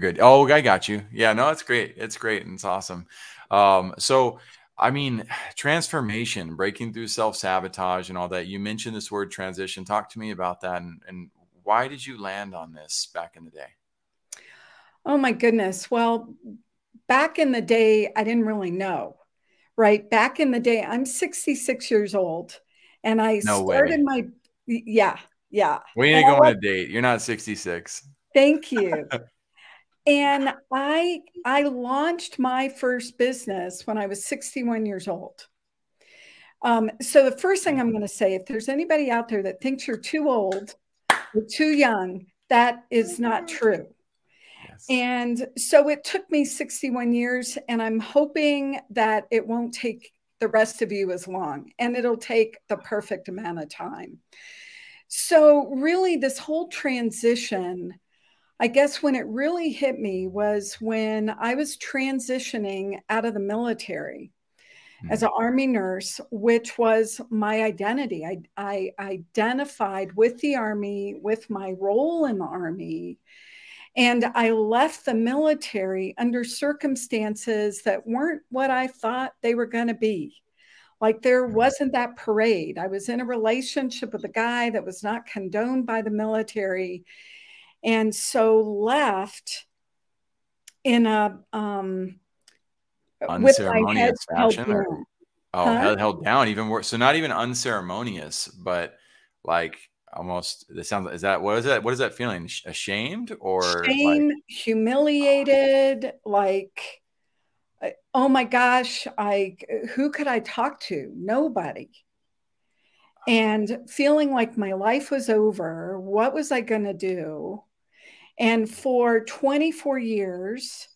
Good. Oh, I got you. Yeah, no, it's great. It's great and it's awesome. Um, so I mean, transformation, breaking through self sabotage and all that. You mentioned this word transition. Talk to me about that and, and why did you land on this back in the day? Oh my goodness. Well, back in the day, I didn't really know, right? Back in the day, I'm 66 years old and I no started way. my, yeah, yeah. We ain't going on a date. You're not 66. Thank you. and I I launched my first business when I was 61 years old. Um, so the first thing I'm going to say, if there's anybody out there that thinks you're too old or too young, that is not true. Yes. And so it took me 61 years, and I'm hoping that it won't take the rest of you as long, and it'll take the perfect amount of time. So, really, this whole transition I guess when it really hit me was when I was transitioning out of the military mm-hmm. as an Army nurse, which was my identity. I, I identified with the Army, with my role in the Army. And I left the military under circumstances that weren't what I thought they were going to be. Like there hmm. wasn't that parade. I was in a relationship with a guy that was not condoned by the military and so left in a um, unceremonious fashion. Or, oh, huh? held, held down even worse. So not even unceremonious, but like almost. It sounds. Is that what is that? What is that feeling? Ashamed or shame, like, humiliated, like. Oh my gosh, I who could I talk to? Nobody and feeling like my life was over. What was I going to do? And for 24 years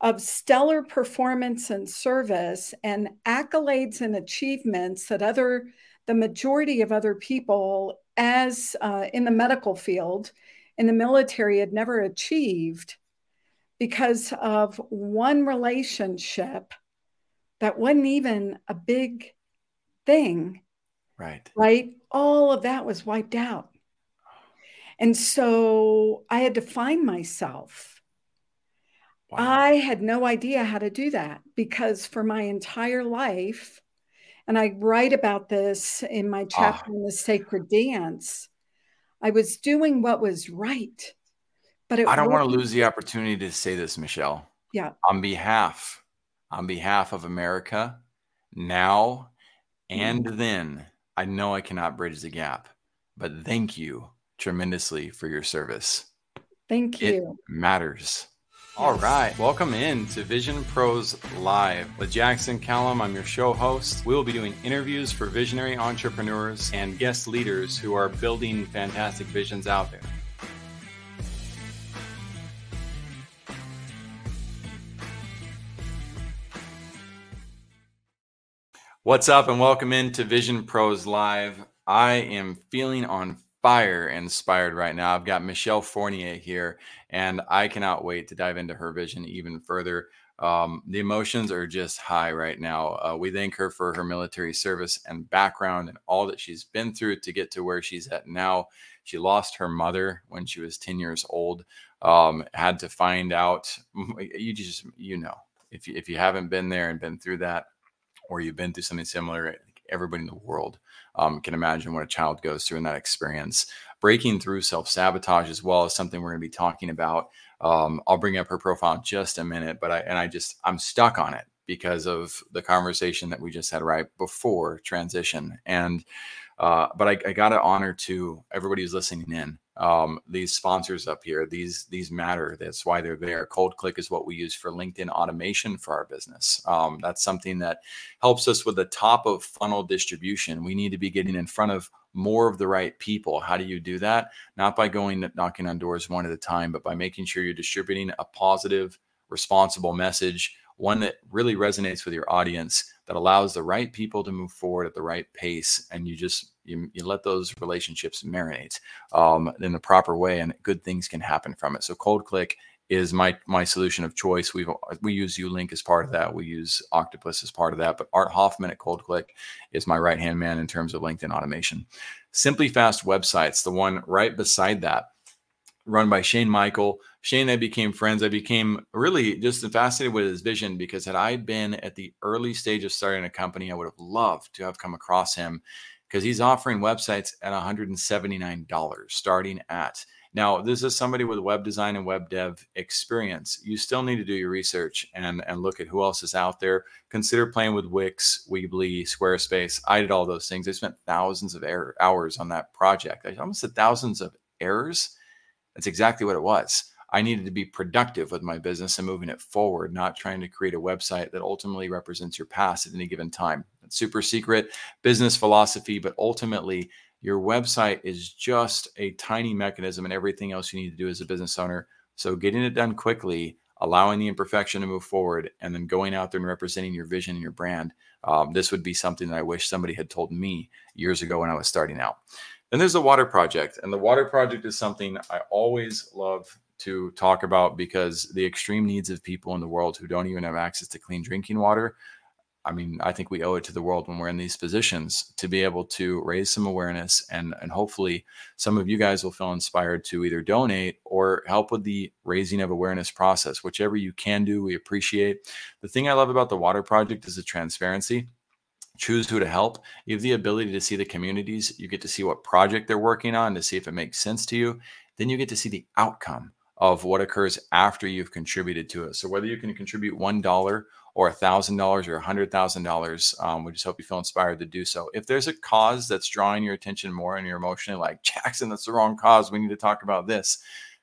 of stellar performance and service and accolades and achievements that other, the majority of other people as uh, in the medical field, in the military had never achieved because of one relationship that wasn't even a big thing. Right. Right. All of that was wiped out. And so I had to find myself. Wow. I had no idea how to do that because for my entire life, and I write about this in my chapter oh. in the sacred dance, I was doing what was right. But I don't want to lose the opportunity to say this, Michelle. Yeah. On behalf, on behalf of America, now and mm. then, I know I cannot bridge the gap, but thank you tremendously for your service. Thank you. It matters. All right. Welcome in to Vision Pros Live with Jackson Callum. I'm your show host. We will be doing interviews for visionary entrepreneurs and guest leaders who are building fantastic visions out there. What's up, and welcome into Vision Pros Live. I am feeling on fire inspired right now. I've got Michelle Fournier here, and I cannot wait to dive into her vision even further. Um, the emotions are just high right now. Uh, we thank her for her military service and background and all that she's been through to get to where she's at now. She lost her mother when she was 10 years old. Um, had to find out. You just, you know, if you, if you haven't been there and been through that, or you've been through something similar, everybody in the world um, can imagine what a child goes through in that experience. Breaking through self sabotage as well is something we're going to be talking about. Um, I'll bring up her profile in just a minute, but I and I just I'm stuck on it because of the conversation that we just had right before transition. And uh, but I, I got to honor to everybody who's listening in um, these sponsors up here these these matter that's why they're there. Cold click is what we use for linkedin automation for our business. Um, that's something that helps us with the top of funnel distribution. We need to be getting in front of more of the right people. How do you do that? Not by going knocking on doors one at a time but by making sure you're distributing a positive responsible message one that really resonates with your audience that allows the right people to move forward at the right pace and you just you, you let those relationships marinate um, in the proper way and good things can happen from it. So cold click is my my solution of choice. We've we use Ulinc as part of that. We use octopus as part of that. But art hoffman at cold click is my right hand man in terms of linkedin automation. Simply fast websites the one right beside that run by Shane Michael. Shane and I became friends. I became really just fascinated with his vision because had I been at the early stage of starting a company, I would have loved to have come across him because he's offering websites at $179 starting at. Now, this is somebody with web design and web dev experience. You still need to do your research and, and look at who else is out there. Consider playing with Wix, Weebly, Squarespace. I did all those things. I spent thousands of error, hours on that project. I almost said thousands of errors that's exactly what it was. I needed to be productive with my business and moving it forward, not trying to create a website that ultimately represents your past at any given time. It's super secret business philosophy, but ultimately, your website is just a tiny mechanism and everything else you need to do as a business owner. So, getting it done quickly, allowing the imperfection to move forward, and then going out there and representing your vision and your brand. Um, this would be something that I wish somebody had told me years ago when I was starting out. Then there's the water project. And the water project is something I always love to talk about because the extreme needs of people in the world who don't even have access to clean drinking water. I mean, I think we owe it to the world when we're in these positions to be able to raise some awareness and and hopefully some of you guys will feel inspired to either donate or help with the raising of awareness process. Whichever you can do, we appreciate. The thing I love about the water project is the transparency choose who to help. You have the ability to see the communities. You get to see what project they're working on to see if it makes sense to you. Then you get to see the outcome of what occurs after you've contributed to it. So whether you can contribute one dollar or a thousand dollars or a hundred thousand dollars, um, we just hope you feel inspired to do so. If there's a cause that's drawing your attention more and you're emotionally like Jackson, that's the wrong cause. We need to talk about this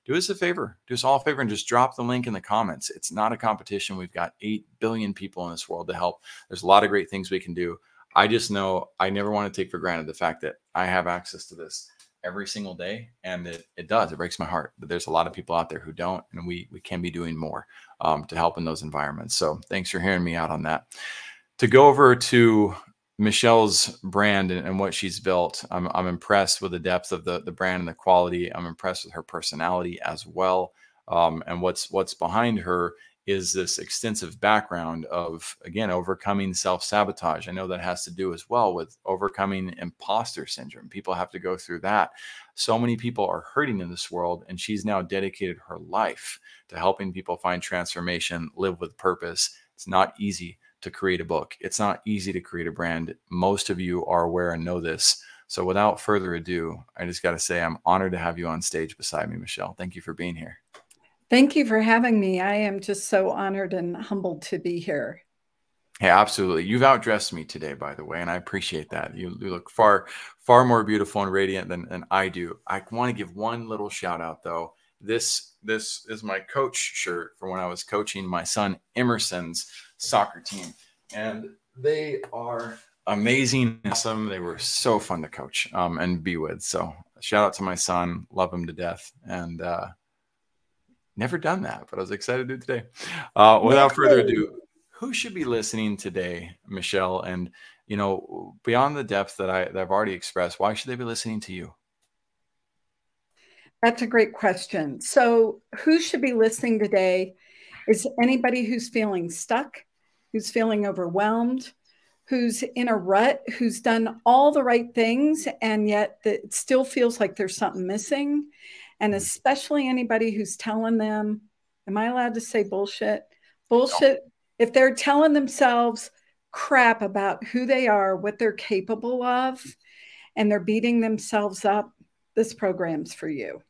do us a favor, do us all a favor and just drop the link in the comments. It's not a competition. We've got 8 billion people in this world to help. There's a lot of great things we can do. I just know I never want to take for granted the fact that I have access to this every single day. And it, it does, it breaks my heart But there's a lot of people out there who don't, and we, we can be doing more um, to help in those environments. So thanks for hearing me out on that. To go over to Michelle's brand and, and, what she's built. I'm, I'm impressed with the depth of the, the brand and the quality. I'm impressed with her personality as well. Um, and what's what's behind her is this extensive background of again overcoming self-sabotage. I know that has to do as well with overcoming imposter syndrome. People have to go through that. So many people are hurting in this world, and she's now dedicated her life to helping people find transformation, live with purpose. It's not easy to create a book. It's not easy to create a brand. Most of you are aware and know this. So without further ado, I just got to say I'm honored to have you on stage beside me, Michelle. Thank you for being here. Thank you for having me. I am just so honored and humbled to be here. Hey, absolutely. You've outdressed me today, by the way, and I appreciate that. You, you look far, far more beautiful and radiant than, than I do. I want to give one little shout out, though. This this is my coach shirt for when I was coaching my son Emerson's soccer team, and they are amazing, awesome. They were so fun to coach um, and be with. So shout out to my son, love him to death, and uh, never done that, but I was excited to do today. Uh, without further ado, who should be listening today, Michelle? And you know, beyond the depth that I that I've already expressed, why should they be listening to you? That's a great question. So, who should be listening today is anybody who's feeling stuck, who's feeling overwhelmed, who's in a rut, who's done all the right things, and yet it still feels like there's something missing. And mm-hmm. especially anybody who's telling them, Am I allowed to say bullshit? Bullshit. If they're telling themselves crap about who they are, what they're capable of, and they're beating themselves up, this program's for you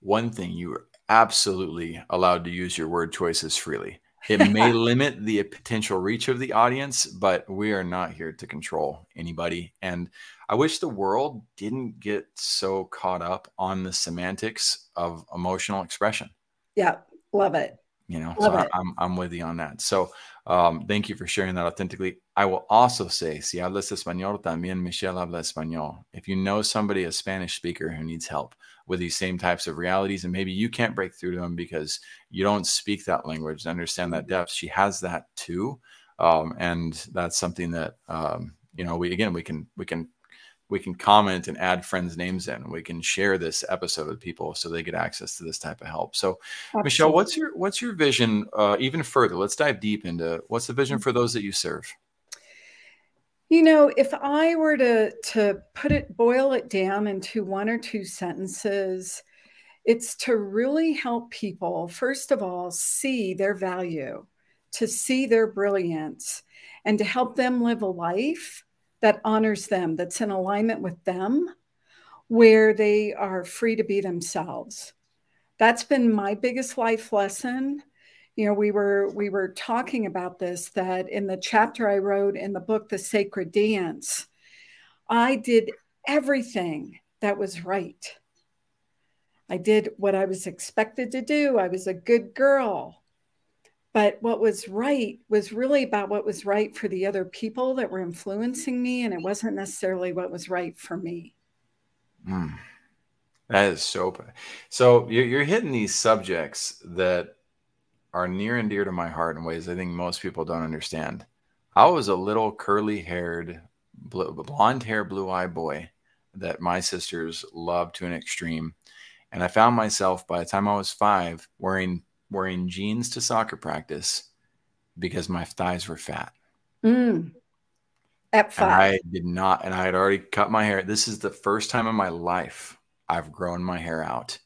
one thing you are absolutely allowed to use your word choices freely. It may limit the potential reach of the audience, but we are not here to control anybody. And I wish the world didn't get so caught up on the semantics of emotional expression. Yeah, love it. You know, love so it. I'm, I'm with you on that. So um, thank you for sharing that authentically. I will also say, si hablas español, también Michelle habla español. If you know somebody, a Spanish speaker who needs help with these same types of realities, and maybe you can't break through to them because you don't speak that language, and understand that depth, she has that too. Um, and that's something that, um, you know, we, again, we can, we can we can comment and add friends' names in. We can share this episode with people so they get access to this type of help. So, Absolutely. Michelle, what's your what's your vision uh, even further? Let's dive deep into what's the vision for those that you serve. You know, if I were to to put it boil it down into one or two sentences, It's to really help people, first of all, see their value, to see their brilliance, and to help them live a life that honors them, that's in alignment with them, where they are free to be themselves. That's been my biggest life lesson. You know, we were we were talking about this that in the chapter I wrote in the book The Sacred Dance, I did everything that was right. I did what I was expected to do. I was a good girl. But what was right was really about what was right for the other people that were influencing me, and it wasn't necessarily what was right for me. Mm, that is so. So you're, you're hitting these subjects that are near and dear to my heart in ways I think most people don't understand. I was a little curly haired, blonde hair, blue eye boy that my sisters loved to an extreme. And I found myself by the time I was five wearing wearing jeans to soccer practice because my thighs were fat. Mm. At five. And I did not, and I had already cut my hair. This is the first time in my life I've grown my hair out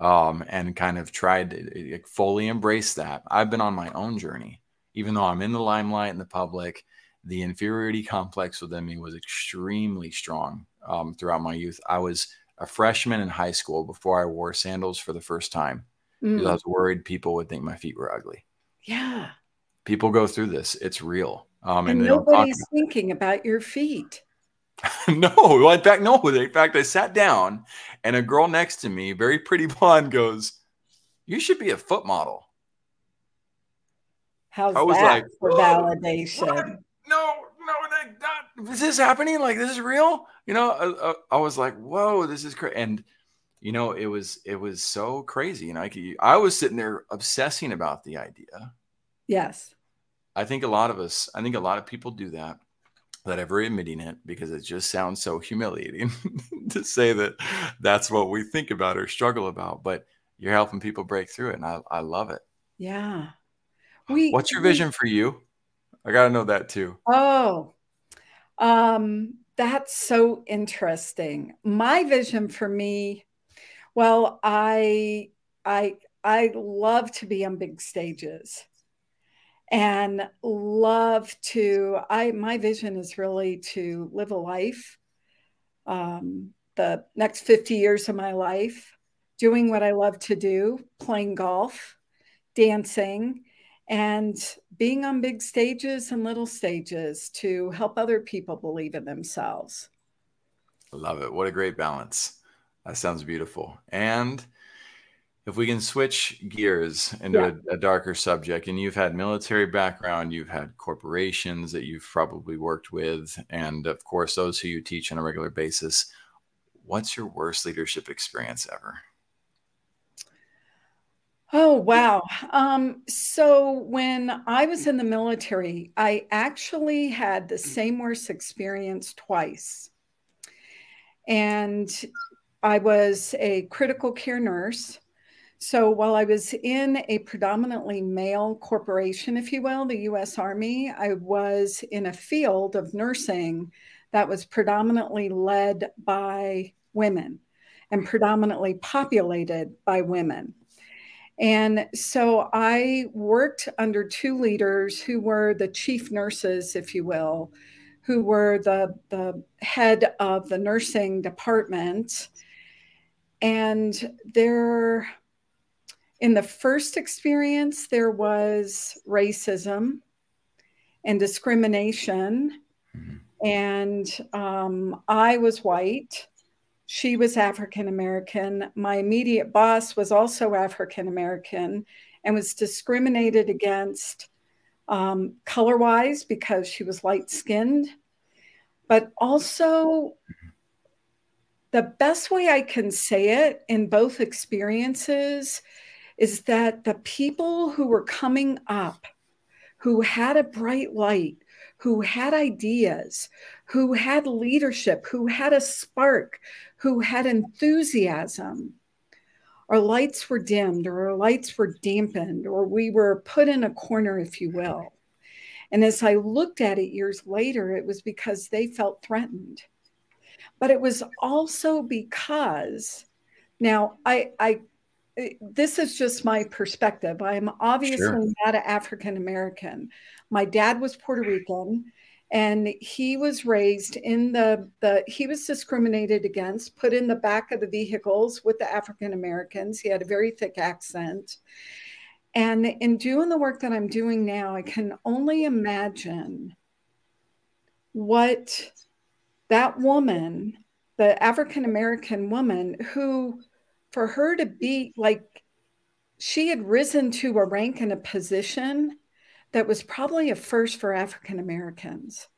um, and kind of tried to fully embrace that. I've been on my own journey, even though I'm in the limelight in the public. The inferiority complex within me was extremely strong um, throughout my youth. I was a freshman in high school before I wore sandals for the first time mm. because I was worried people would think my feet were ugly. Yeah. People go through this. It's real. Um, and, and nobody's thinking about your feet. no, well, in fact, no. In fact, I sat down and a girl next to me, very pretty blonde, goes, You should be a foot model. How's I was that like, for validation? What? No, no, that, that, is this happening? Like, this is real? You know, I, I, I was like, Whoa, this is crazy. And, you know, it was, it was so crazy. And I, I was sitting there obsessing about the idea. Yes. I think a lot of us, I think a lot of people do that that ever admitting it because it just sounds so humiliating to say that that's what we think about or struggle about. But you're helping people break through it, and I, I love it. Yeah. We, What's your vision we, for you? I got to know that too. Oh, um, that's so interesting. My vision for me, well, I, I, I love to be on big stages and love to i my vision is really to live a life um, the next 50 years of my life doing what i love to do playing golf dancing and being on big stages and little stages to help other people believe in themselves. Love it. What a great balance. That sounds beautiful. And if we can switch gears into yeah. a, a, darker subject and you've had military background you've had corporations that you've probably worked with and of course those who you teach on a regular basis what's your worst leadership experience ever? Oh wow. Um, so when i was in the military i actually had the same worst experience twice. And i was a critical care nurse so while I was in a predominantly male corporation, if you will, the US Army, I was in a field of nursing that was predominantly led by women and predominantly populated by women. And so I worked under two leaders who were the chief nurses, if you will, who were the, the head of the nursing department. And there in the first experience, there was racism and discrimination. Mm-hmm. And um, I was white. She was African American. My immediate boss was also African American and was discriminated against um, color wise because she was light skinned. But also, the best way I can say it in both experiences is that the people who were coming up, who had a bright light, who had ideas, who had leadership, who had a spark, who had enthusiasm, our lights were dimmed or our lights were dampened or we were put in a corner, if you will. And as I looked at it years later, it was because they felt threatened. But it was also because now I, I this is just my perspective. I'm obviously sure. not an African American. My dad was Puerto Rican and he was raised in the the he was discriminated against put in the back of the vehicles with the african americans he had a very thick accent and in doing the work that i'm doing now i can only imagine what that woman the african american woman who for her to be like she had risen to a rank and a position that was probably a first for African Americans.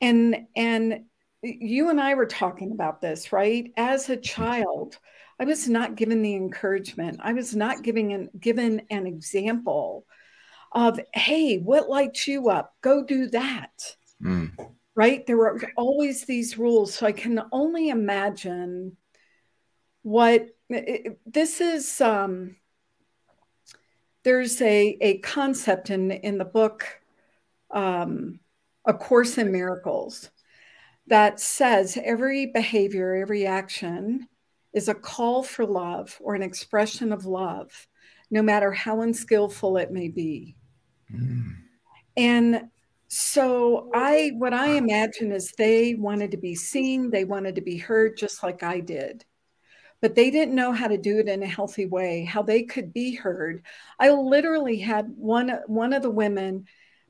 And and you and I were talking about this, right? As a child, I was not given the encouragement. I was not giving an, given an example of, hey, what lights you up? Go do that. Mm. Right? There were always these rules. So I can only imagine what it, this is um, there's a, a concept in, in the book, um, A Course in Miracles, that says every behavior, every action is a call for love or an expression of love, no matter how unskillful it may be. Mm. And so I what I imagine is they wanted to be seen, they wanted to be heard just like I did but they didn't know how to do it in a healthy way, how they could be heard. I literally had one one of the women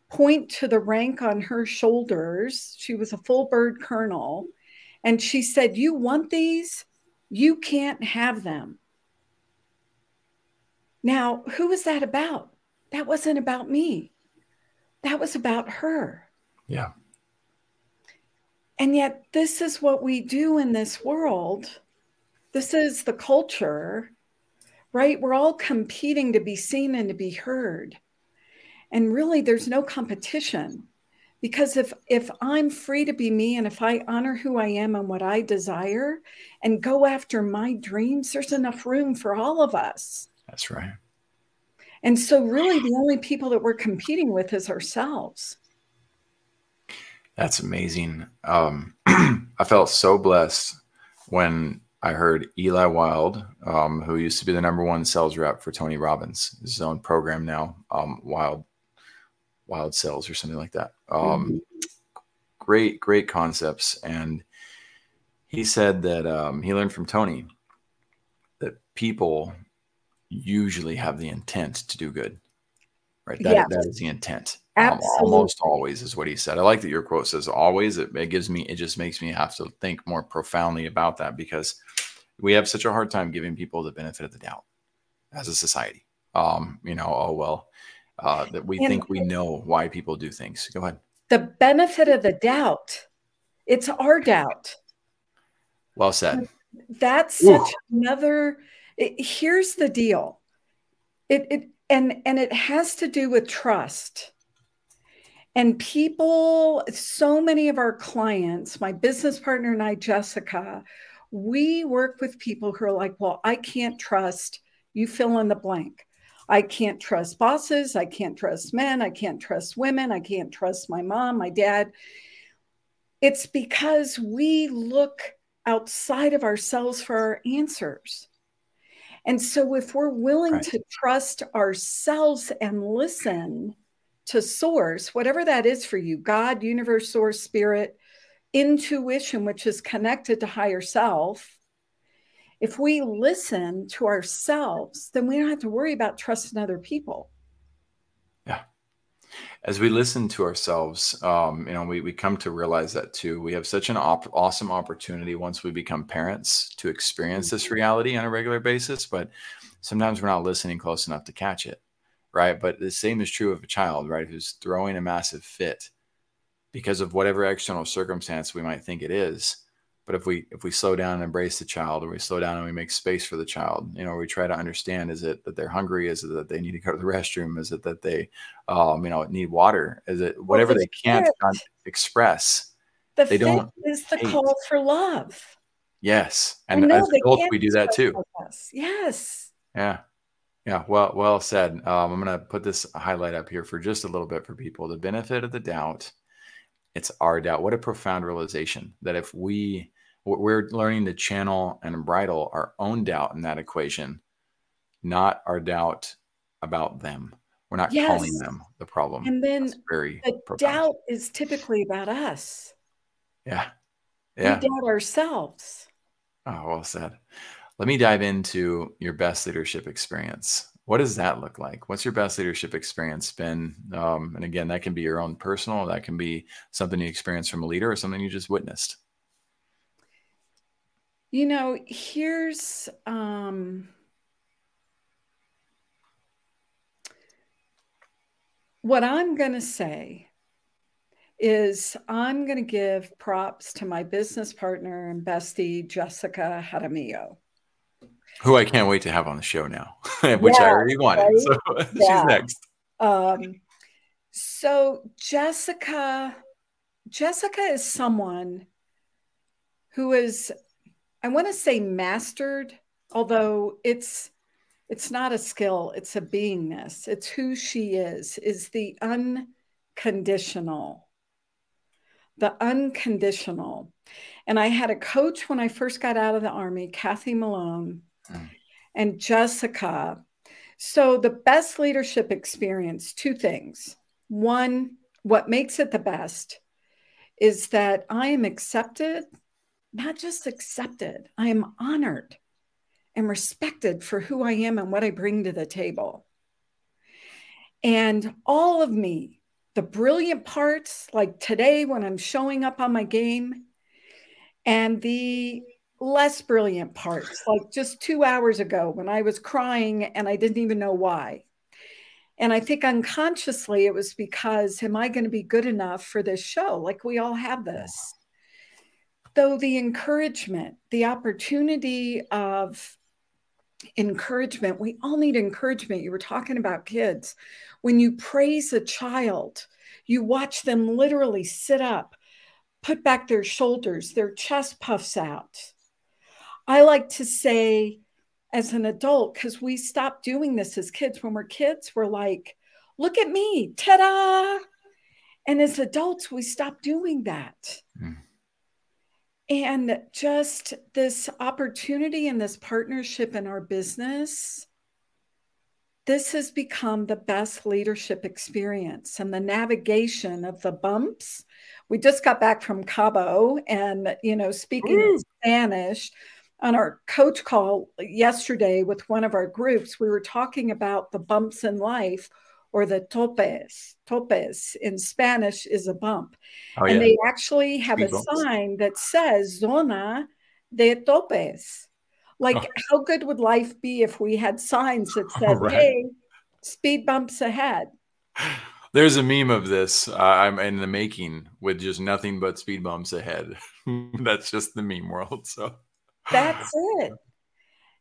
point to the rank on her shoulders. She was a full bird colonel, and she said, "You want these? You can't have them." Now, who was that about? That wasn't about me. That was about her. Yeah. And yet, this is what we do in this world this is the culture, right? We're all competing to be seen and to be heard. And really, there's no competition. Because if if i'm free to be me and if i honor who i am and what i desire and go after my dreams there's enough room for all of us. That's right. And so really the only people that we're competing with is ourselves. That's amazing. Um, i felt so blessed when I heard Eli Wilde, um, who used to be the number one sales rep for Tony Robbins, his own program now, um, Wild Wild Sales or something like that. Um, mm-hmm. Great, great concepts. And he said that um, he learned from Tony that people usually have the intent to do good. Right. That, yes. that is the intent. Um, almost always is what he said. I like that your quote says always. It, it gives me, it just makes me have to think more profoundly about that because we have such a hard time giving people the benefit of the doubt as a society. Um, you know, oh, well, uh, that we and think we know why people do things. Go ahead. The benefit of the doubt, it's our doubt. Well said. That's such another. It, here's the deal. It, it and and it has to do with trust and people, so many of our clients, my business partner and I, Jessica, we work with people who are like, well, I can't trust you fill in the blank. I can't trust bosses. I can't trust men. I can't trust women. I can't trust my mom, my dad. It's because we look outside of ourselves for our answers. And so, if we're willing right. to trust ourselves and listen, to source, whatever that is for you God, universe, source, spirit, intuition, which is connected to higher self. If we listen to ourselves, then we don't have to worry about trusting other people. Yeah. As we listen to ourselves, um, you know, we, we come to realize that too. We have such an op- awesome opportunity once we become parents to experience this reality on a regular basis, but sometimes we're not listening close enough to catch it right? But the same is true of a child, right? Who's throwing a massive fit because of whatever external circumstance we might think it is. But if we if we slow down and embrace the child, or we slow down and we make space for the child, you know, we try to understand: is it that they're hungry? Is it that they need to go to the restroom? Is it that they, um, you know, need water? Is it whatever well, they can't express? The they don't is the hate. call for love. Yes, and as adults, we do that too. Yes. Yeah. Yeah, well, well said. Um, I'm going to put this highlight up here for just a little bit for people. The benefit of the doubt, it's our doubt. What a profound realization that if we we're learning to channel and bridle our own doubt in that equation, not our doubt about them. We're not yes. calling them the problem. And then That's very the profound. doubt is typically about us. Yeah. Yeah. We doubt ourselves. Oh, well said. Let me dive into your best leadership experience. What does that look like? What's your best leadership experience been? Um, and again, that can be your own personal, that can be something you experienced from a leader or something you just witnessed. You know, here's um, what I'm going to say is I'm going to give props to my business partner and bestie, Jessica Jaramillo. Who I can't wait to have on the show now, which yeah, I already wanted. Right? So yeah. she's next. Um, so Jessica, Jessica is someone who is, I want to say mastered, although it's it's not a skill, it's a beingness. It's who she is, is the unconditional. The unconditional. And I had a coach when I first got out of the Army, Kathy Malone, mm. and Jessica. So, the best leadership experience two things. One, what makes it the best is that I am accepted, not just accepted, I am honored and respected for who I am and what I bring to the table. And all of me, the brilliant parts, like today when I'm showing up on my game, and the less brilliant parts, like just two hours ago when I was crying and I didn't even know why. And I think unconsciously it was because, am I going to be good enough for this show? Like we all have this. Though the encouragement, the opportunity of encouragement. We all need encouragement. You were talking about kids. When you praise a child, you watch them literally sit up, put back their shoulders, their chest puffs out. I like to say, as an adult, because we stopped doing this as kids. When we're kids, we're like, look at me, ta da. And as adults, we stop doing that. Mm. And just this opportunity and this partnership in our business, this has become the best leadership experience and the navigation of the bumps. We just got back from Cabo and, you know, speaking Spanish on our coach call yesterday with one of our groups, we were talking about the bumps in life or the topes. Topes in Spanish is a bump. Oh, and yeah. they actually have Speed a bumps. sign that says zona de topes. Like, oh. how good would life be if we had signs that said, right. hey, speed bumps ahead? There's a meme of this. Uh, I'm in the making with just nothing but speed bumps ahead. That's just the meme world. So that's it.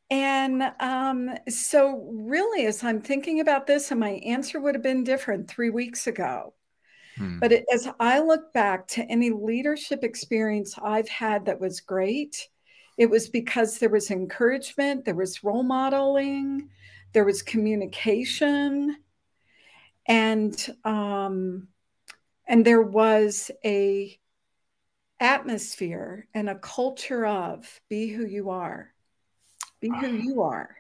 And um, so, really, as I'm thinking about this, and my answer would have been different three weeks ago. Hmm. But it, as I look back to any leadership experience I've had that was great, it was because there was encouragement, there was role modeling, there was communication, and um, and there was a atmosphere and a culture of be who you are be who you are.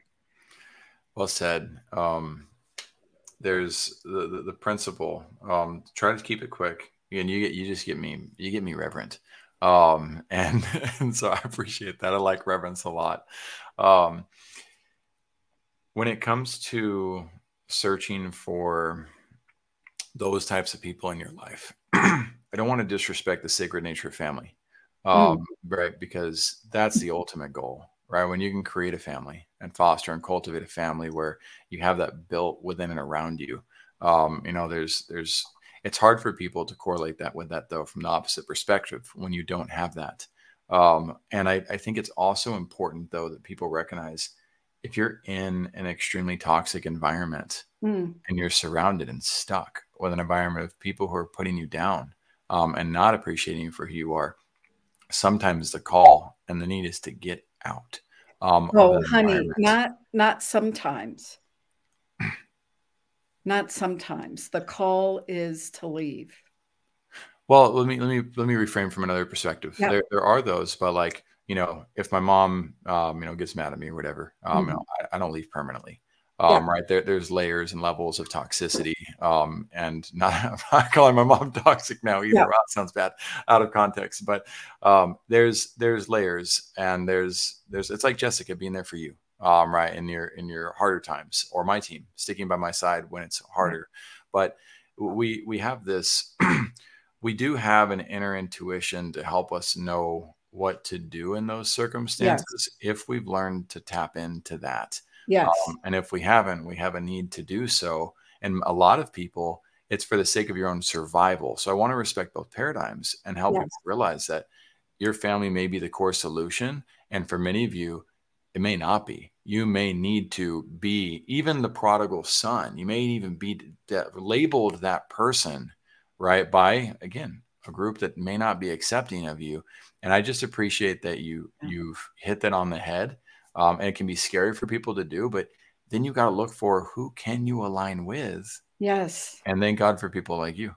Well said. Um, there's the, the, the principle. Um, try to keep it quick. Again, you get you just get me you get me reverent, um, and and so I appreciate that. I like reverence a lot. Um, when it comes to searching for those types of people in your life, I don't want to disrespect the sacred nature of family, mm. um, mm. right? Because that's the ultimate goal right? When you can create a family and foster and cultivate a family where you have that built within and around you. Um, you know, there's there's it's hard for people to correlate that with that though from the opposite perspective when you don't have that. Um, and I, I think it's also important though that people recognize if you're in an extremely toxic environment mm. and you're surrounded and stuck with an environment of people who are putting you down um, and not appreciating you for who you are, sometimes the call and the need is to get out. Um, oh, honey, not not sometimes. not sometimes. The call is to leave. Well, let me let me let me reframe from another perspective. Yeah. There there are those, but like you know, if my mom um, you know gets mad at me or whatever, um, mm-hmm. you know, I, I, don't leave permanently. Um, yeah. right there there's layers and levels of toxicity um, and not i'm not calling my mom toxic now either yeah. wow, sounds bad out of context but um, there's there's layers and there's there's it's like jessica being there for you um, right in your in your harder times or my team sticking by my side when it's harder but we we have this we do have an inner intuition to help us know what to do in those circumstances yes. if we've learned to tap into that Yes. Um, and if we haven't, we have a need to do so. And a lot of people, it's for the sake of your own survival. So I want to respect both paradigms and help yes. people realize that your family may be the core solution. And for many of you, it may not be. You may need to be even the prodigal son. You may even be labeled that person, right? By, again, a group that may not be accepting of you. And I just appreciate that you you've hit that on the head um, and it can be scary for people to do but then you got to look for who can you align with yes. and thank god for people like you.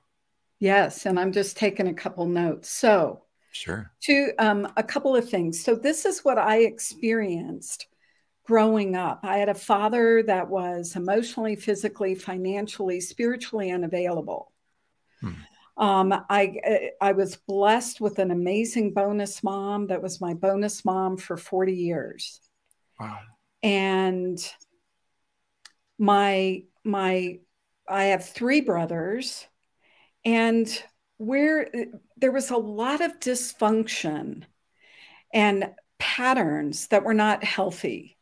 Yes and i'm just taking a couple notes. So sure. to um, a couple of things. So this is what i experienced growing up. I had a father that was emotionally physically financially spiritually unavailable. Hmm. Um, I I was blessed with an amazing bonus mom that was my bonus mom for 40 years. Wow. And my my I have three brothers and where there was a lot of dysfunction and patterns that were not healthy.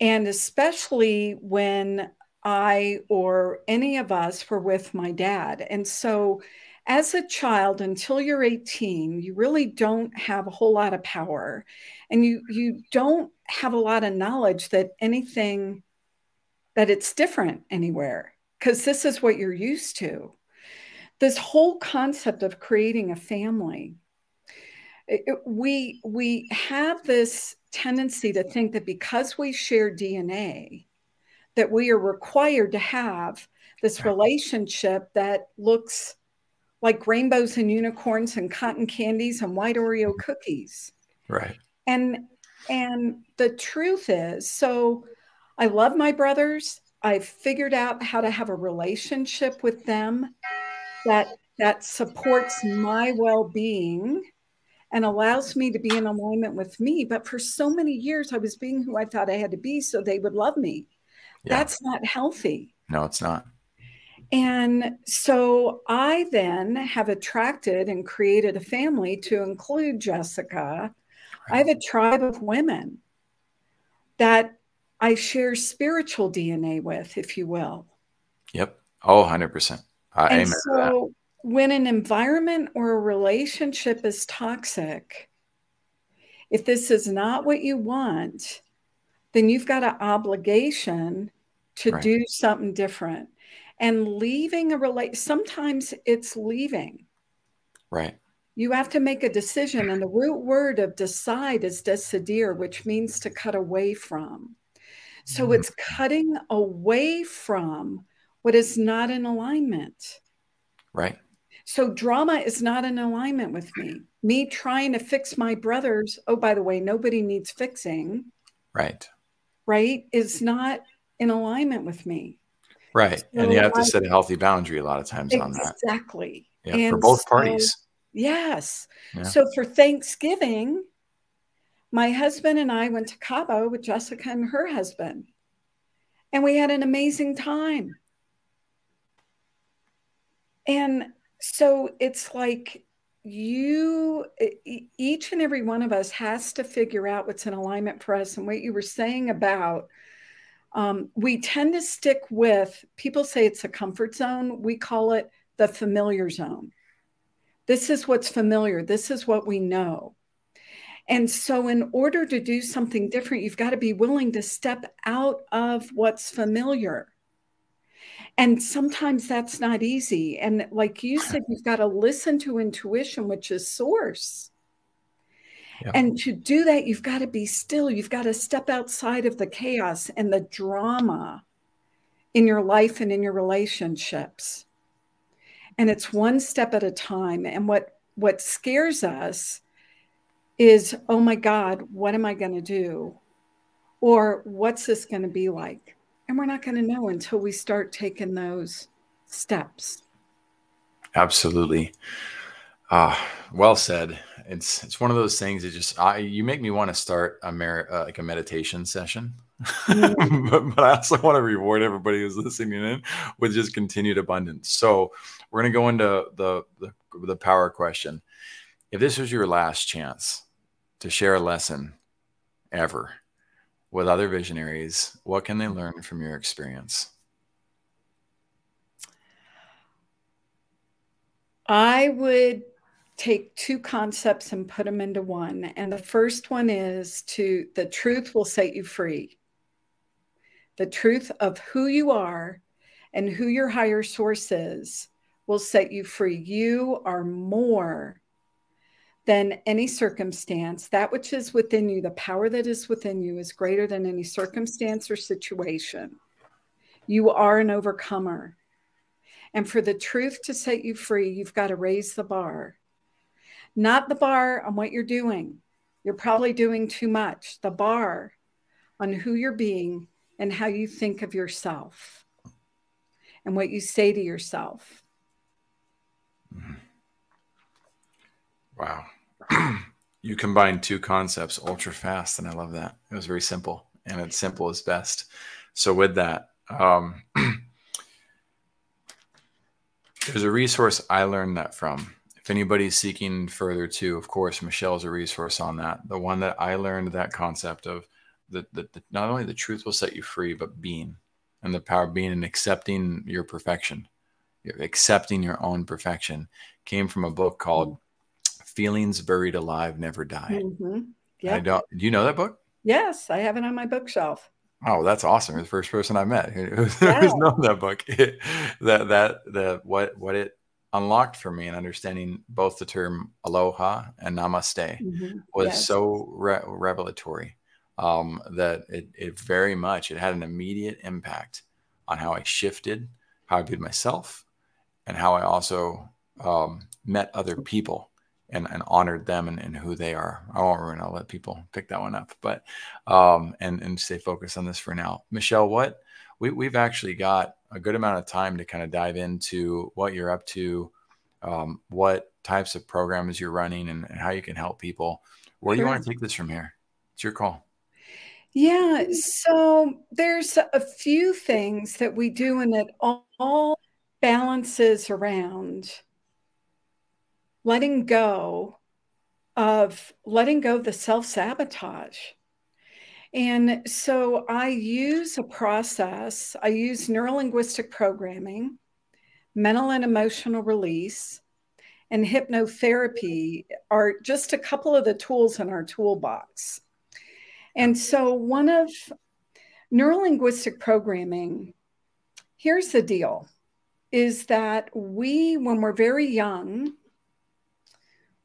And especially when I or any of us were with my dad. And so as a child until you're 18 you really don't have a whole lot of power. And you you don't have a lot of knowledge that anything that it's different anywhere because this is what you're used to. This whole concept of creating a family it, we we have this tendency to think that because we share dna that we are required to have this relationship that looks like rainbows and unicorns and cotton candies and white Oreo cookies. Right. And and the truth is, so I love my brothers. I've figured out how to have a relationship with them that that supports my well-being and allows me to be in alignment with me. But for so many years, I was being who I thought I had to be so they would love me. Yeah. That's not healthy. No, it's not. And so I then have attracted and created a family to include Jessica. I have a tribe of women that I share spiritual DNA with, if you will. Yep. Oh, 100%. I and so when an environment or a relationship is toxic, if this is not what you want, then you've got an obligation to right. do something different and leaving a relate sometimes it's leaving. Right. You have to make a decision and the root word of decide is decidir which means to cut away from. So mm-hmm. it's cutting away from what is not in alignment. Right. So drama is not in alignment with me. Me trying to fix my brothers oh by the way nobody needs fixing. Right. Right? Is not in alignment with me Right. So and you have to I, set a healthy boundary a lot of times exactly. on that. Exactly. Yeah, for both so, parties. Yes. Yeah. So for Thanksgiving, my husband and I went to Cabo with Jessica and her husband. And we had an amazing time. And so it's like you, each and every one of us has to figure out what's in alignment for us. And what you were saying about um, we tend to stick with people say it's a comfort zone. We call it the familiar zone. This is what's familiar. This is what we know. And so in order to do something different you've got to be willing to step out of what's familiar. And sometimes that's not easy. And like you said you've got to listen to intuition which is source and to do that, you've got to be still. You've got to step outside of the chaos and the drama in your life and in your relationships. And it's one step at a time. And what what scares us is, oh my God, what am I going to do? Or what's this going to be like? And we're not going to know until we start taking those steps. Absolutely. Ah, well said. It's it's one of those things that just I you make me want to start a mer- uh, like a meditation session. Mm. but, but I also want to reward everybody who's listening in with just continued abundance. So we're gonna go into the the, the power question. If this was your last chance to share a lesson ever with other visionaries, what can they learn from your experience? I would take two concepts and put them into one. And the first one is to the truth will set you free. The truth of who you are and who your higher source is will set you free. You are more than any circumstance. That which is within you, the power that is within you, is greater than any circumstance or situation. You are an overcomer. And for the truth to set you free, you've got to raise the bar not the bar on what you're doing. You're probably doing too much. The bar on who you're being and how you think of yourself and what you say to yourself. Wow. you combined two concepts ultra fast, and I love that. It was very simple, and it's simple is best. So, with that, um, there's a resource I learned that from if anybody's seeking further too, of course, Michelle's a resource on that. The one that I learned that concept of that the, the, not only the truth will set you free, but being and the power of being and accepting your perfection, accepting your own perfection came from a book called Feelings Buried Alive Never Die. Mm-hmm. Yeah. I don't, do you know that book? Yes, I have it on my bookshelf. Oh, that's awesome! You're the first person I met who's yeah. known that book. that that that what what it unlocked for me in understanding both the term aloha and namaste mm-hmm. was yes. so re- revelatory um, that it, it very much it had an immediate impact on how I shifted, how I viewed myself, and how I also um, met other people and, and honored them and, and, who they are. I won't ruin. I'll let people pick that one up, but um, and and stay focused on this for now. Michelle, what we, we've actually got a good amount of time to kind of dive into what you're up to, um, what types of programs you're running, and, and how you can help people. Where do you want to take this from here? It's your call. Yeah, so there's a few things that we do, and it all balances around letting go of letting go of the self sabotage. And so I use a process, I use neurolinguistic programming, mental and emotional release, and hypnotherapy are just a couple of the tools in our toolbox. And so, one of neurolinguistic programming, here's the deal is that we, when we're very young,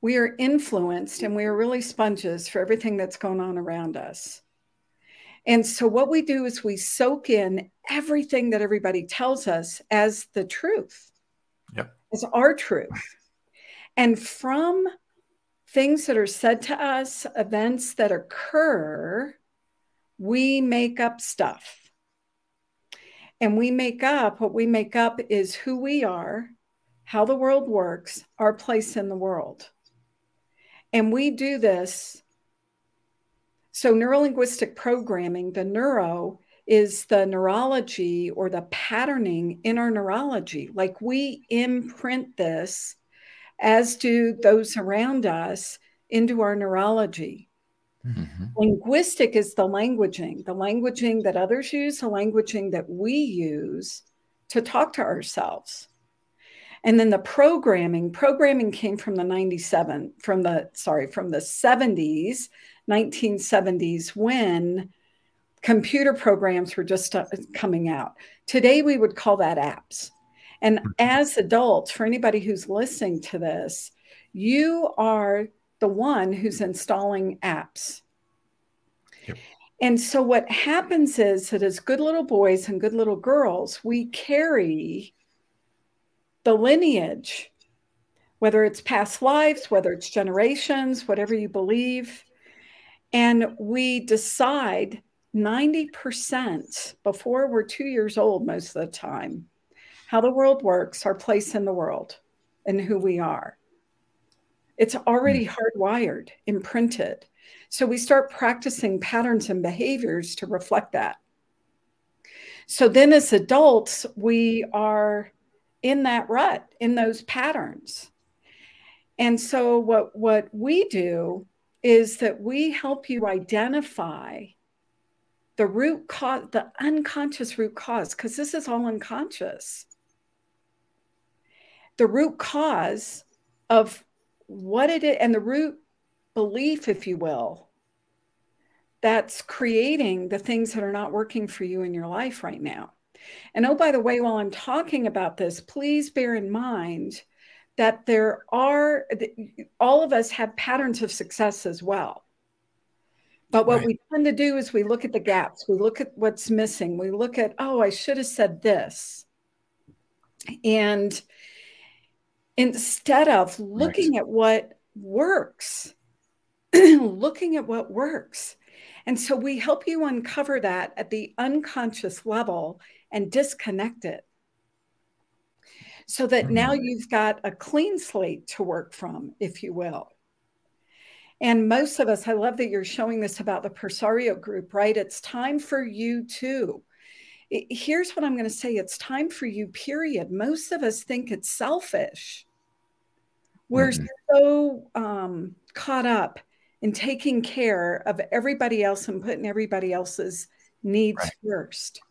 we are influenced and we are really sponges for everything that's going on around us. And so, what we do is we soak in everything that everybody tells us as the truth, yep. as our truth. And from things that are said to us, events that occur, we make up stuff. And we make up what we make up is who we are, how the world works, our place in the world. And we do this so, neurolinguistic programming, the neuro is the neurology or the patterning in our neurology. Like we imprint this, as do those around us, into our neurology. Mm-hmm. Linguistic is the languaging, the languaging that others use, the languaging that we use to talk to ourselves. And then the programming, programming came from the 97, from the, sorry, from the 70s 1970s when computer programs were just uh, coming out. Today, we would call that apps. And as adults, for anybody who's listening to this, you are the one who's installing apps. Yep. And so, what happens is that as good little boys and good little girls, we carry the lineage, whether it's past lives, whether it's generations, whatever you believe, and we decide 90% before we're two years old, most of the time, how the world works, our place in the world, and who we are. It's already hmm. hardwired, imprinted. So we start practicing patterns and behaviors to reflect that. So then, as adults, we are in that rut, in those patterns. And so, what, what we do is that we help you identify the root cause, the unconscious root cause, because this is all unconscious. The root cause of what it is, and the root belief, if you will, that's creating the things that are not working for you in your life right now. And oh, by the way, while I'm talking about this, please bear in mind that there are, all of us have patterns of success as well. But what right. we tend to do is we look at the gaps, we look at what's missing, we look at, oh, I should have said this. And instead of looking right. at what works, looking at what works. And so we help you uncover that at the unconscious level and disconnect it so that mm-hmm. now you've got a clean slate to work from, if you will. And most of us, I love that you're showing this about the Presario group, right? It's time for you too. Here's what I'm going to say it's time for you, period. Most of us think it's selfish. We're mm-hmm. so um, caught up in taking care of everybody else and putting everybody else's needs right. first.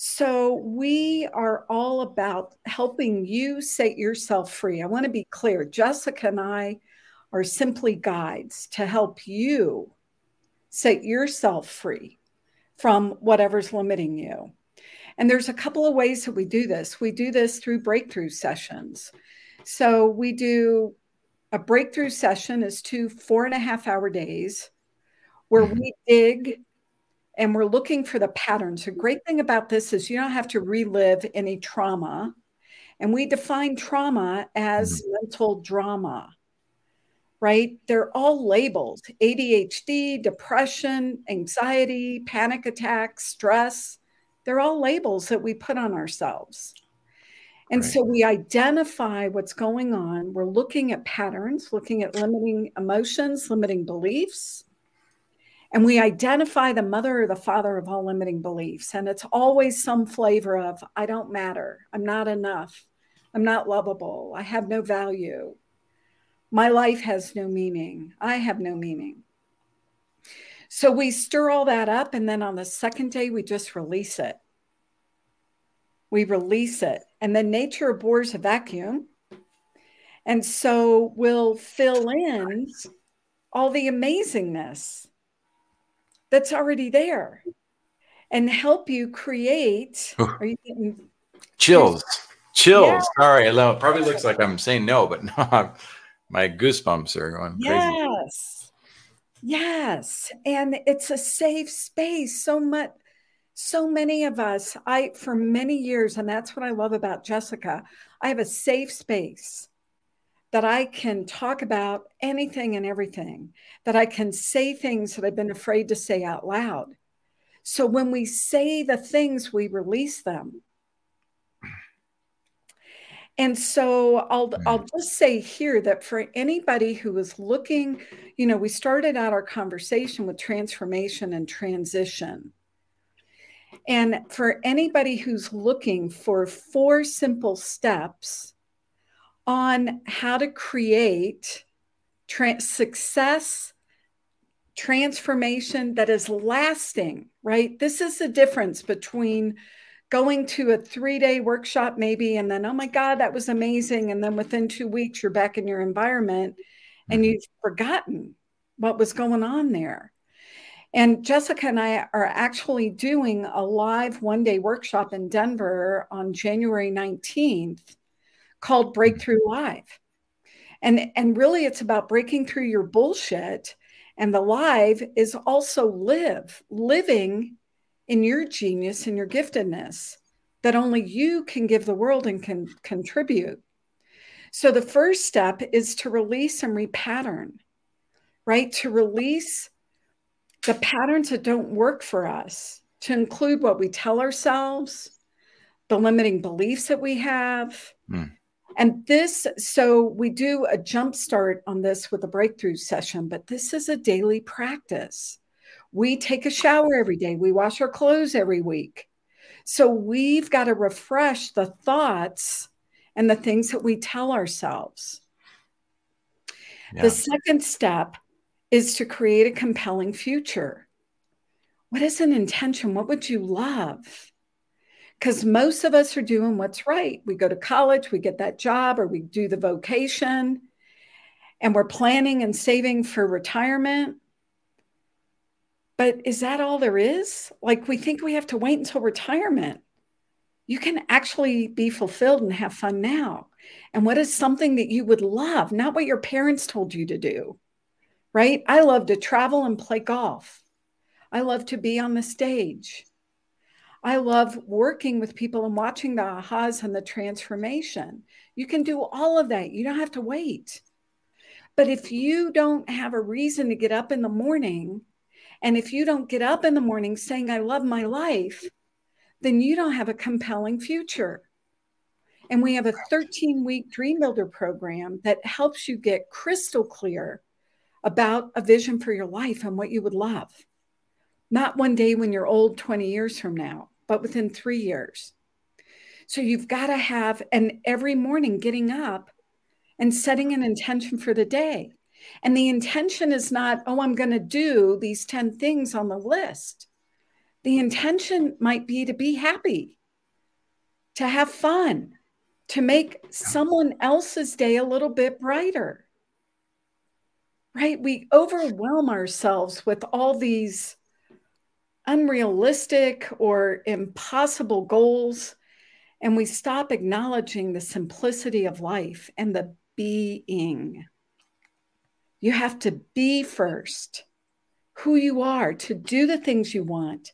So, we are all about helping you set yourself free. I want to be clear Jessica and I are simply guides to help you set yourself free from whatever's limiting you. And there's a couple of ways that we do this. We do this through breakthrough sessions. So, we do a breakthrough session is two four and a half hour days where mm-hmm. we dig and we're looking for the patterns. The great thing about this is you don't have to relive any trauma. And we define trauma as mm-hmm. mental drama, right? They're all labeled ADHD, depression, anxiety, panic attacks, stress. They're all labels that we put on ourselves. And right. so we identify what's going on. We're looking at patterns, looking at limiting emotions, limiting beliefs and we identify the mother or the father of all limiting beliefs. And it's always some flavor of, I don't matter. I'm not enough. I'm not lovable. I have no value. My life has no meaning. I have no meaning. So we stir all that up. And then on the second day, we just release it. We release it. And then nature abhors a vacuum. And so we'll fill in all the amazingness that's already there and help you create. Are you getting chills? Chills. Yeah. Sorry, it probably looks like I'm saying no, but no, my goosebumps are going crazy. Yes. Yes. And it's a safe space. So much, so many of us, I, for many years, and that's what I love about Jessica, I have a safe space that I can talk about anything and everything, that I can say things that I've been afraid to say out loud. So when we say the things, we release them. And so I'll hmm. I'll just say here that for anybody who is looking, you know, we started out our conversation with transformation and transition. And for anybody who's looking for four simple steps on how to create tra- success transformation that is lasting, right? This is the difference between going to a three day workshop, maybe, and then, oh my God, that was amazing. And then within two weeks, you're back in your environment and mm-hmm. you've forgotten what was going on there. And Jessica and I are actually doing a live one day workshop in Denver on January 19th called Breakthrough Live. And, and really, it's about breaking through your bullshit. And the live is also live, living in your genius and your giftedness that only you can give the world and can contribute. So the first step is to release and repattern, right? To release the patterns that don't work for us to include what we tell ourselves, the limiting beliefs that we have. Mm. And this, so we do a jump start on this with a breakthrough session, but this is a daily practice. We take a shower every day, we wash our clothes every week. So we've got to refresh the thoughts and the things that we tell ourselves. Yeah. The second step is to create a compelling future. What is an intention? What would you love? Because most of us are doing what's right. We go to college, we get that job, or we do the vocation, and we're planning and saving for retirement. But is that all there is? Like, we think we have to wait until retirement. You can actually be fulfilled and have fun now. And what is something that you would love, not what your parents told you to do, right? I love to travel and play golf. I love to be on the stage. I love working with people and watching the ahas and the transformation. You can do all of that. You don't have to wait. But if you don't have a reason to get up in the morning, and if you don't get up in the morning saying, I love my life, then you don't have a compelling future. And we have a 13 week Dream Builder program that helps you get crystal clear about a vision for your life and what you would love. Not one day when you're old 20 years from now, but within three years. So you've got to have, and every morning getting up and setting an intention for the day. And the intention is not, oh, I'm going to do these 10 things on the list. The intention might be to be happy, to have fun, to make someone else's day a little bit brighter. Right? We overwhelm ourselves with all these unrealistic or impossible goals. And we stop acknowledging the simplicity of life and the being. You have to be first who you are, to do the things you want,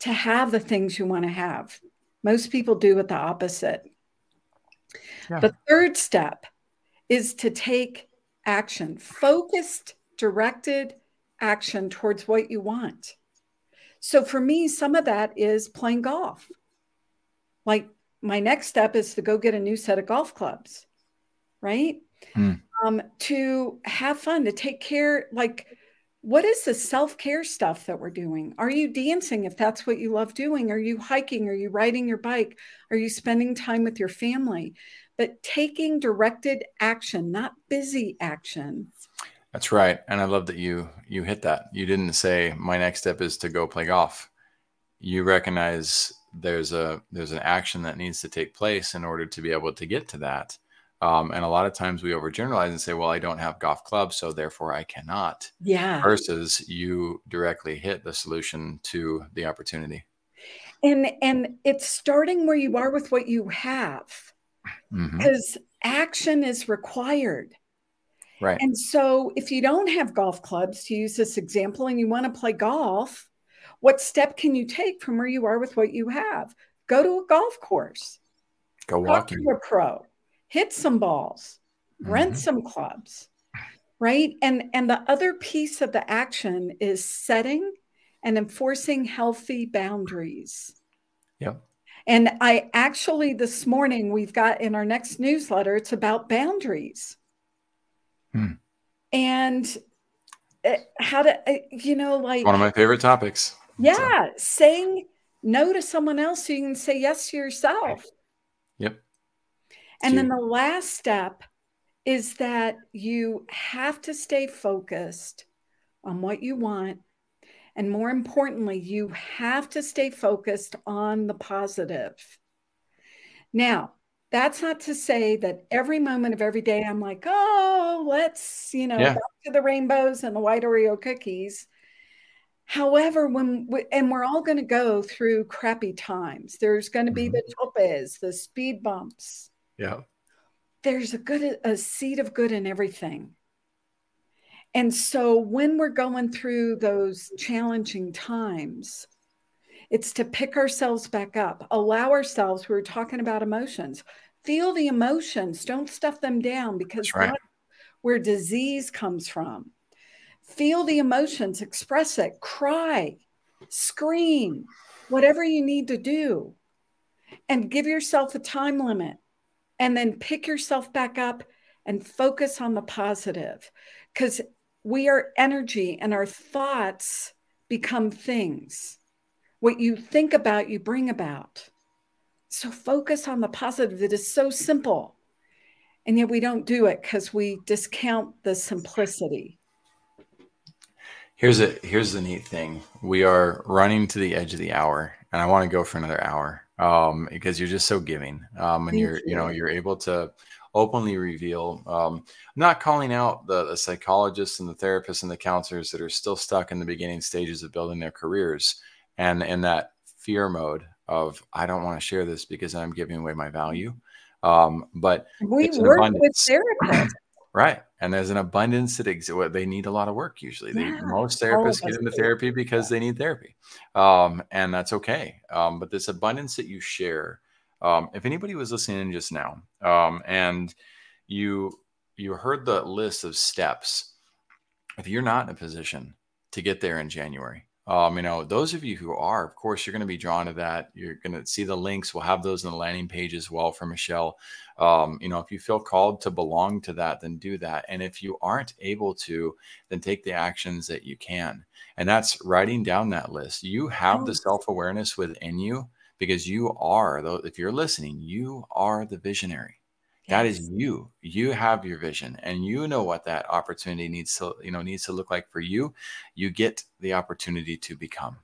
to have the things you want to have. Most people do it the opposite. Yeah. The third step is to take action, focused, directed action towards what you want. So for me, some of that is playing golf. Like my next step is to go get a new set of golf clubs, right? Mm. Um, to have fun, to take care. Like, what is the self care stuff that we're doing? Are you dancing if that's what you love doing? Are you hiking? Are you riding your bike? Are you spending time with your family? But taking directed action, not busy action, that's right. And I love that you you hit that. You didn't say my next step is to go play golf. You recognize there's a there's an action that needs to take place in order to be able to get to that. Um, and a lot of times we overgeneralize and say, well, I don't have golf clubs, so therefore I cannot. Yeah. Versus you directly hit the solution to the opportunity. And and it's starting where you are with what you have. Because mm-hmm. action is required. Right. And so if you don't have golf clubs, to use this example, and you want to play golf, what step can you take from where you are with what you have? Go to a golf course. Go walking. to a pro. Hit some balls. Mm-hmm. Rent some clubs. Right? And and the other piece of the action is setting and enforcing healthy boundaries. Yep. And I actually this morning we've got in our next newsletter it's about boundaries Hmm. And eh, how to, eh, you know, like one of my favorite topics. Yeah. So. Saying no to someone else so you can say yes to yourself. Yep. And then the last step is that you have to stay focused on what you want. And more importantly, you have to stay focused on the positive. Now, that's not to say that every moment of every day I'm like, oh, let's, you know, yeah. back to the rainbows and the white Oreo cookies. However, when we, and we're all going to go through crappy times. There's going to be mm-hmm. the topes, the speed bumps. Yeah. There's a good a seed of good in everything. And so when we're going through those challenging times, it's to pick ourselves back up, allow ourselves, we were talking about emotions, feel the emotions, don't stuff them down because right. that's where disease comes from. Feel the emotions, express it, cry, scream, whatever you need to do. And give yourself a time limit. And then pick yourself back up and focus on the positive. Because we are energy and our thoughts become things. What you think about, you bring about. So focus on the positive. It is so simple. And yet we don't do it because we discount the simplicity. Here's a here's the neat thing. We are running to the edge of the hour, and I want to go for another hour um, because you're just so giving, um, and Thank you're you. you know you're able to openly reveal. Um, I'm not calling out the, the, psychologists and the therapists and the counselors that are still stuck in the beginning stages of building their careers and in that fear mode of I don't want to share this because I'm giving away my value. Um, but we work with therapists. Right. And there's an abundance that exists. They need a lot of work usually. They, yeah, most therapists get into therapy because they need therapy. Um, and that's okay. Um, but this abundance that you share, um, if anybody was listening just now um, and you you heard the list of steps, if you're not in a position to get there in January, um, you know, those of you who are, of course, you're going to be drawn to that. You're going to see the links. We'll have those in the landing page as well for Michelle. Um, you know, if you feel called to belong to that, then do that. And if you aren't able to, then take the actions that you can. And that's writing down that list. You have the self awareness within you because you are, though, if you're listening, you are the visionary. That is you. You have your vision and you know what that opportunity needs to, you know, needs to look like for you. You get the opportunity to become.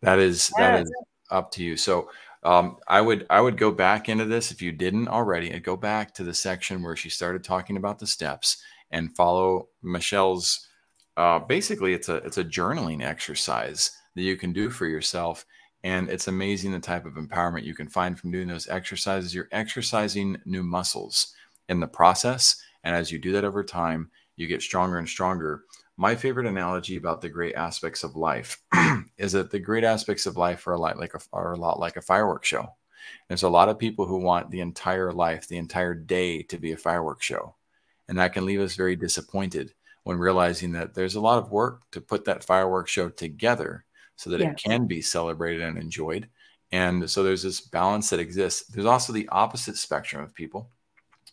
That is that is up to you. So um, I would I would go back into this if you didn't already and go back to the section where she started talking about the steps and follow Michelle's uh, basically it's a it's a journaling exercise that you can do for yourself and it's amazing the type of empowerment you can find from doing those exercises. You're exercising new muscles in the process. And as you do that over time, you get stronger and stronger. My favorite analogy about the great aspects of life is that the great aspects of life are a lot like a, are a lot like a fireworks show. There's a lot of people who want the entire life, the entire day to be a fireworks show. And that can leave us very disappointed when realizing that there's a lot of work to put that fireworks show together so that yes. it can be celebrated and enjoyed. And so there's this balance that exists. There's also the opposite spectrum of people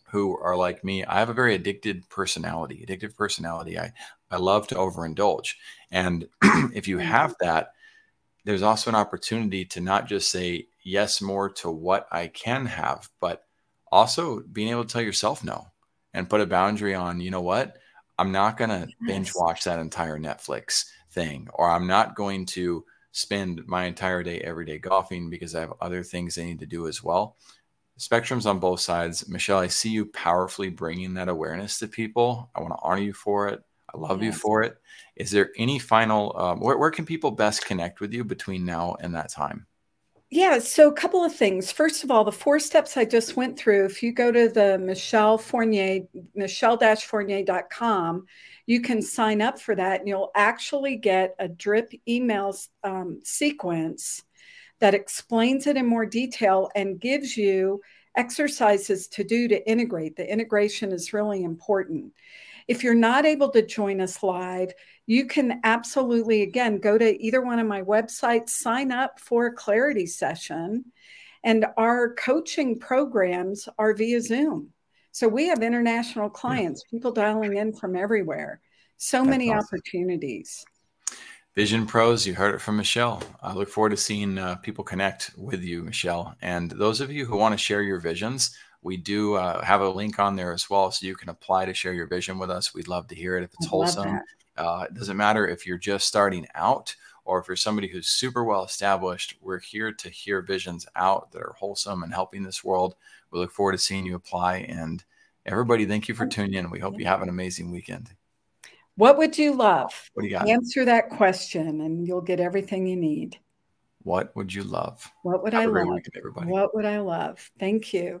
who are like me. I have a very addicted personality, addictive personality. I, I love to overindulge. And if you have mm-hmm. that, there's also an opportunity to not just say yes more to what I can have, but also being able to tell yourself no and put a boundary on, you know what? I'm not going to yes. binge watch that entire Netflix thing, or I'm not going to spend my entire day every day golfing because I have other things I need to do as well. Spectrums on both sides. Michelle, I see you powerfully bringing that awareness to people. I want to honor you for it. I love yes. you for it. Is there any final, um, where, where can people best connect with you between now and that time? Yeah, so a couple of things. First of all, the four steps I just went through, if you go to the Michelle Fournier, michelle-fournier.com, you can sign up for that and you'll actually get a drip email um, sequence that explains it in more detail and gives you exercises to do to integrate. The integration is really important. If you're not able to join us live, you can absolutely, again, go to either one of my websites, sign up for a clarity session. And our coaching programs are via Zoom. So we have international clients, people dialing in from everywhere. So That's many awesome. opportunities. Vision Pros, you heard it from Michelle. I look forward to seeing uh, people connect with you, Michelle. And those of you who want to share your visions, we do uh, have a link on there as well, so you can apply to share your vision with us. We'd love to hear it if it's wholesome. Uh, it doesn't matter if you're just starting out or if you're somebody who's super well established. We're here to hear visions out that are wholesome and helping this world. We look forward to seeing you apply. And everybody, thank you for tuning in. We hope you have an amazing weekend. What would you love? What do you got? Answer that question and you'll get everything you need. What would you love? What would Have I love? Weekend, everybody. What would I love? Thank you.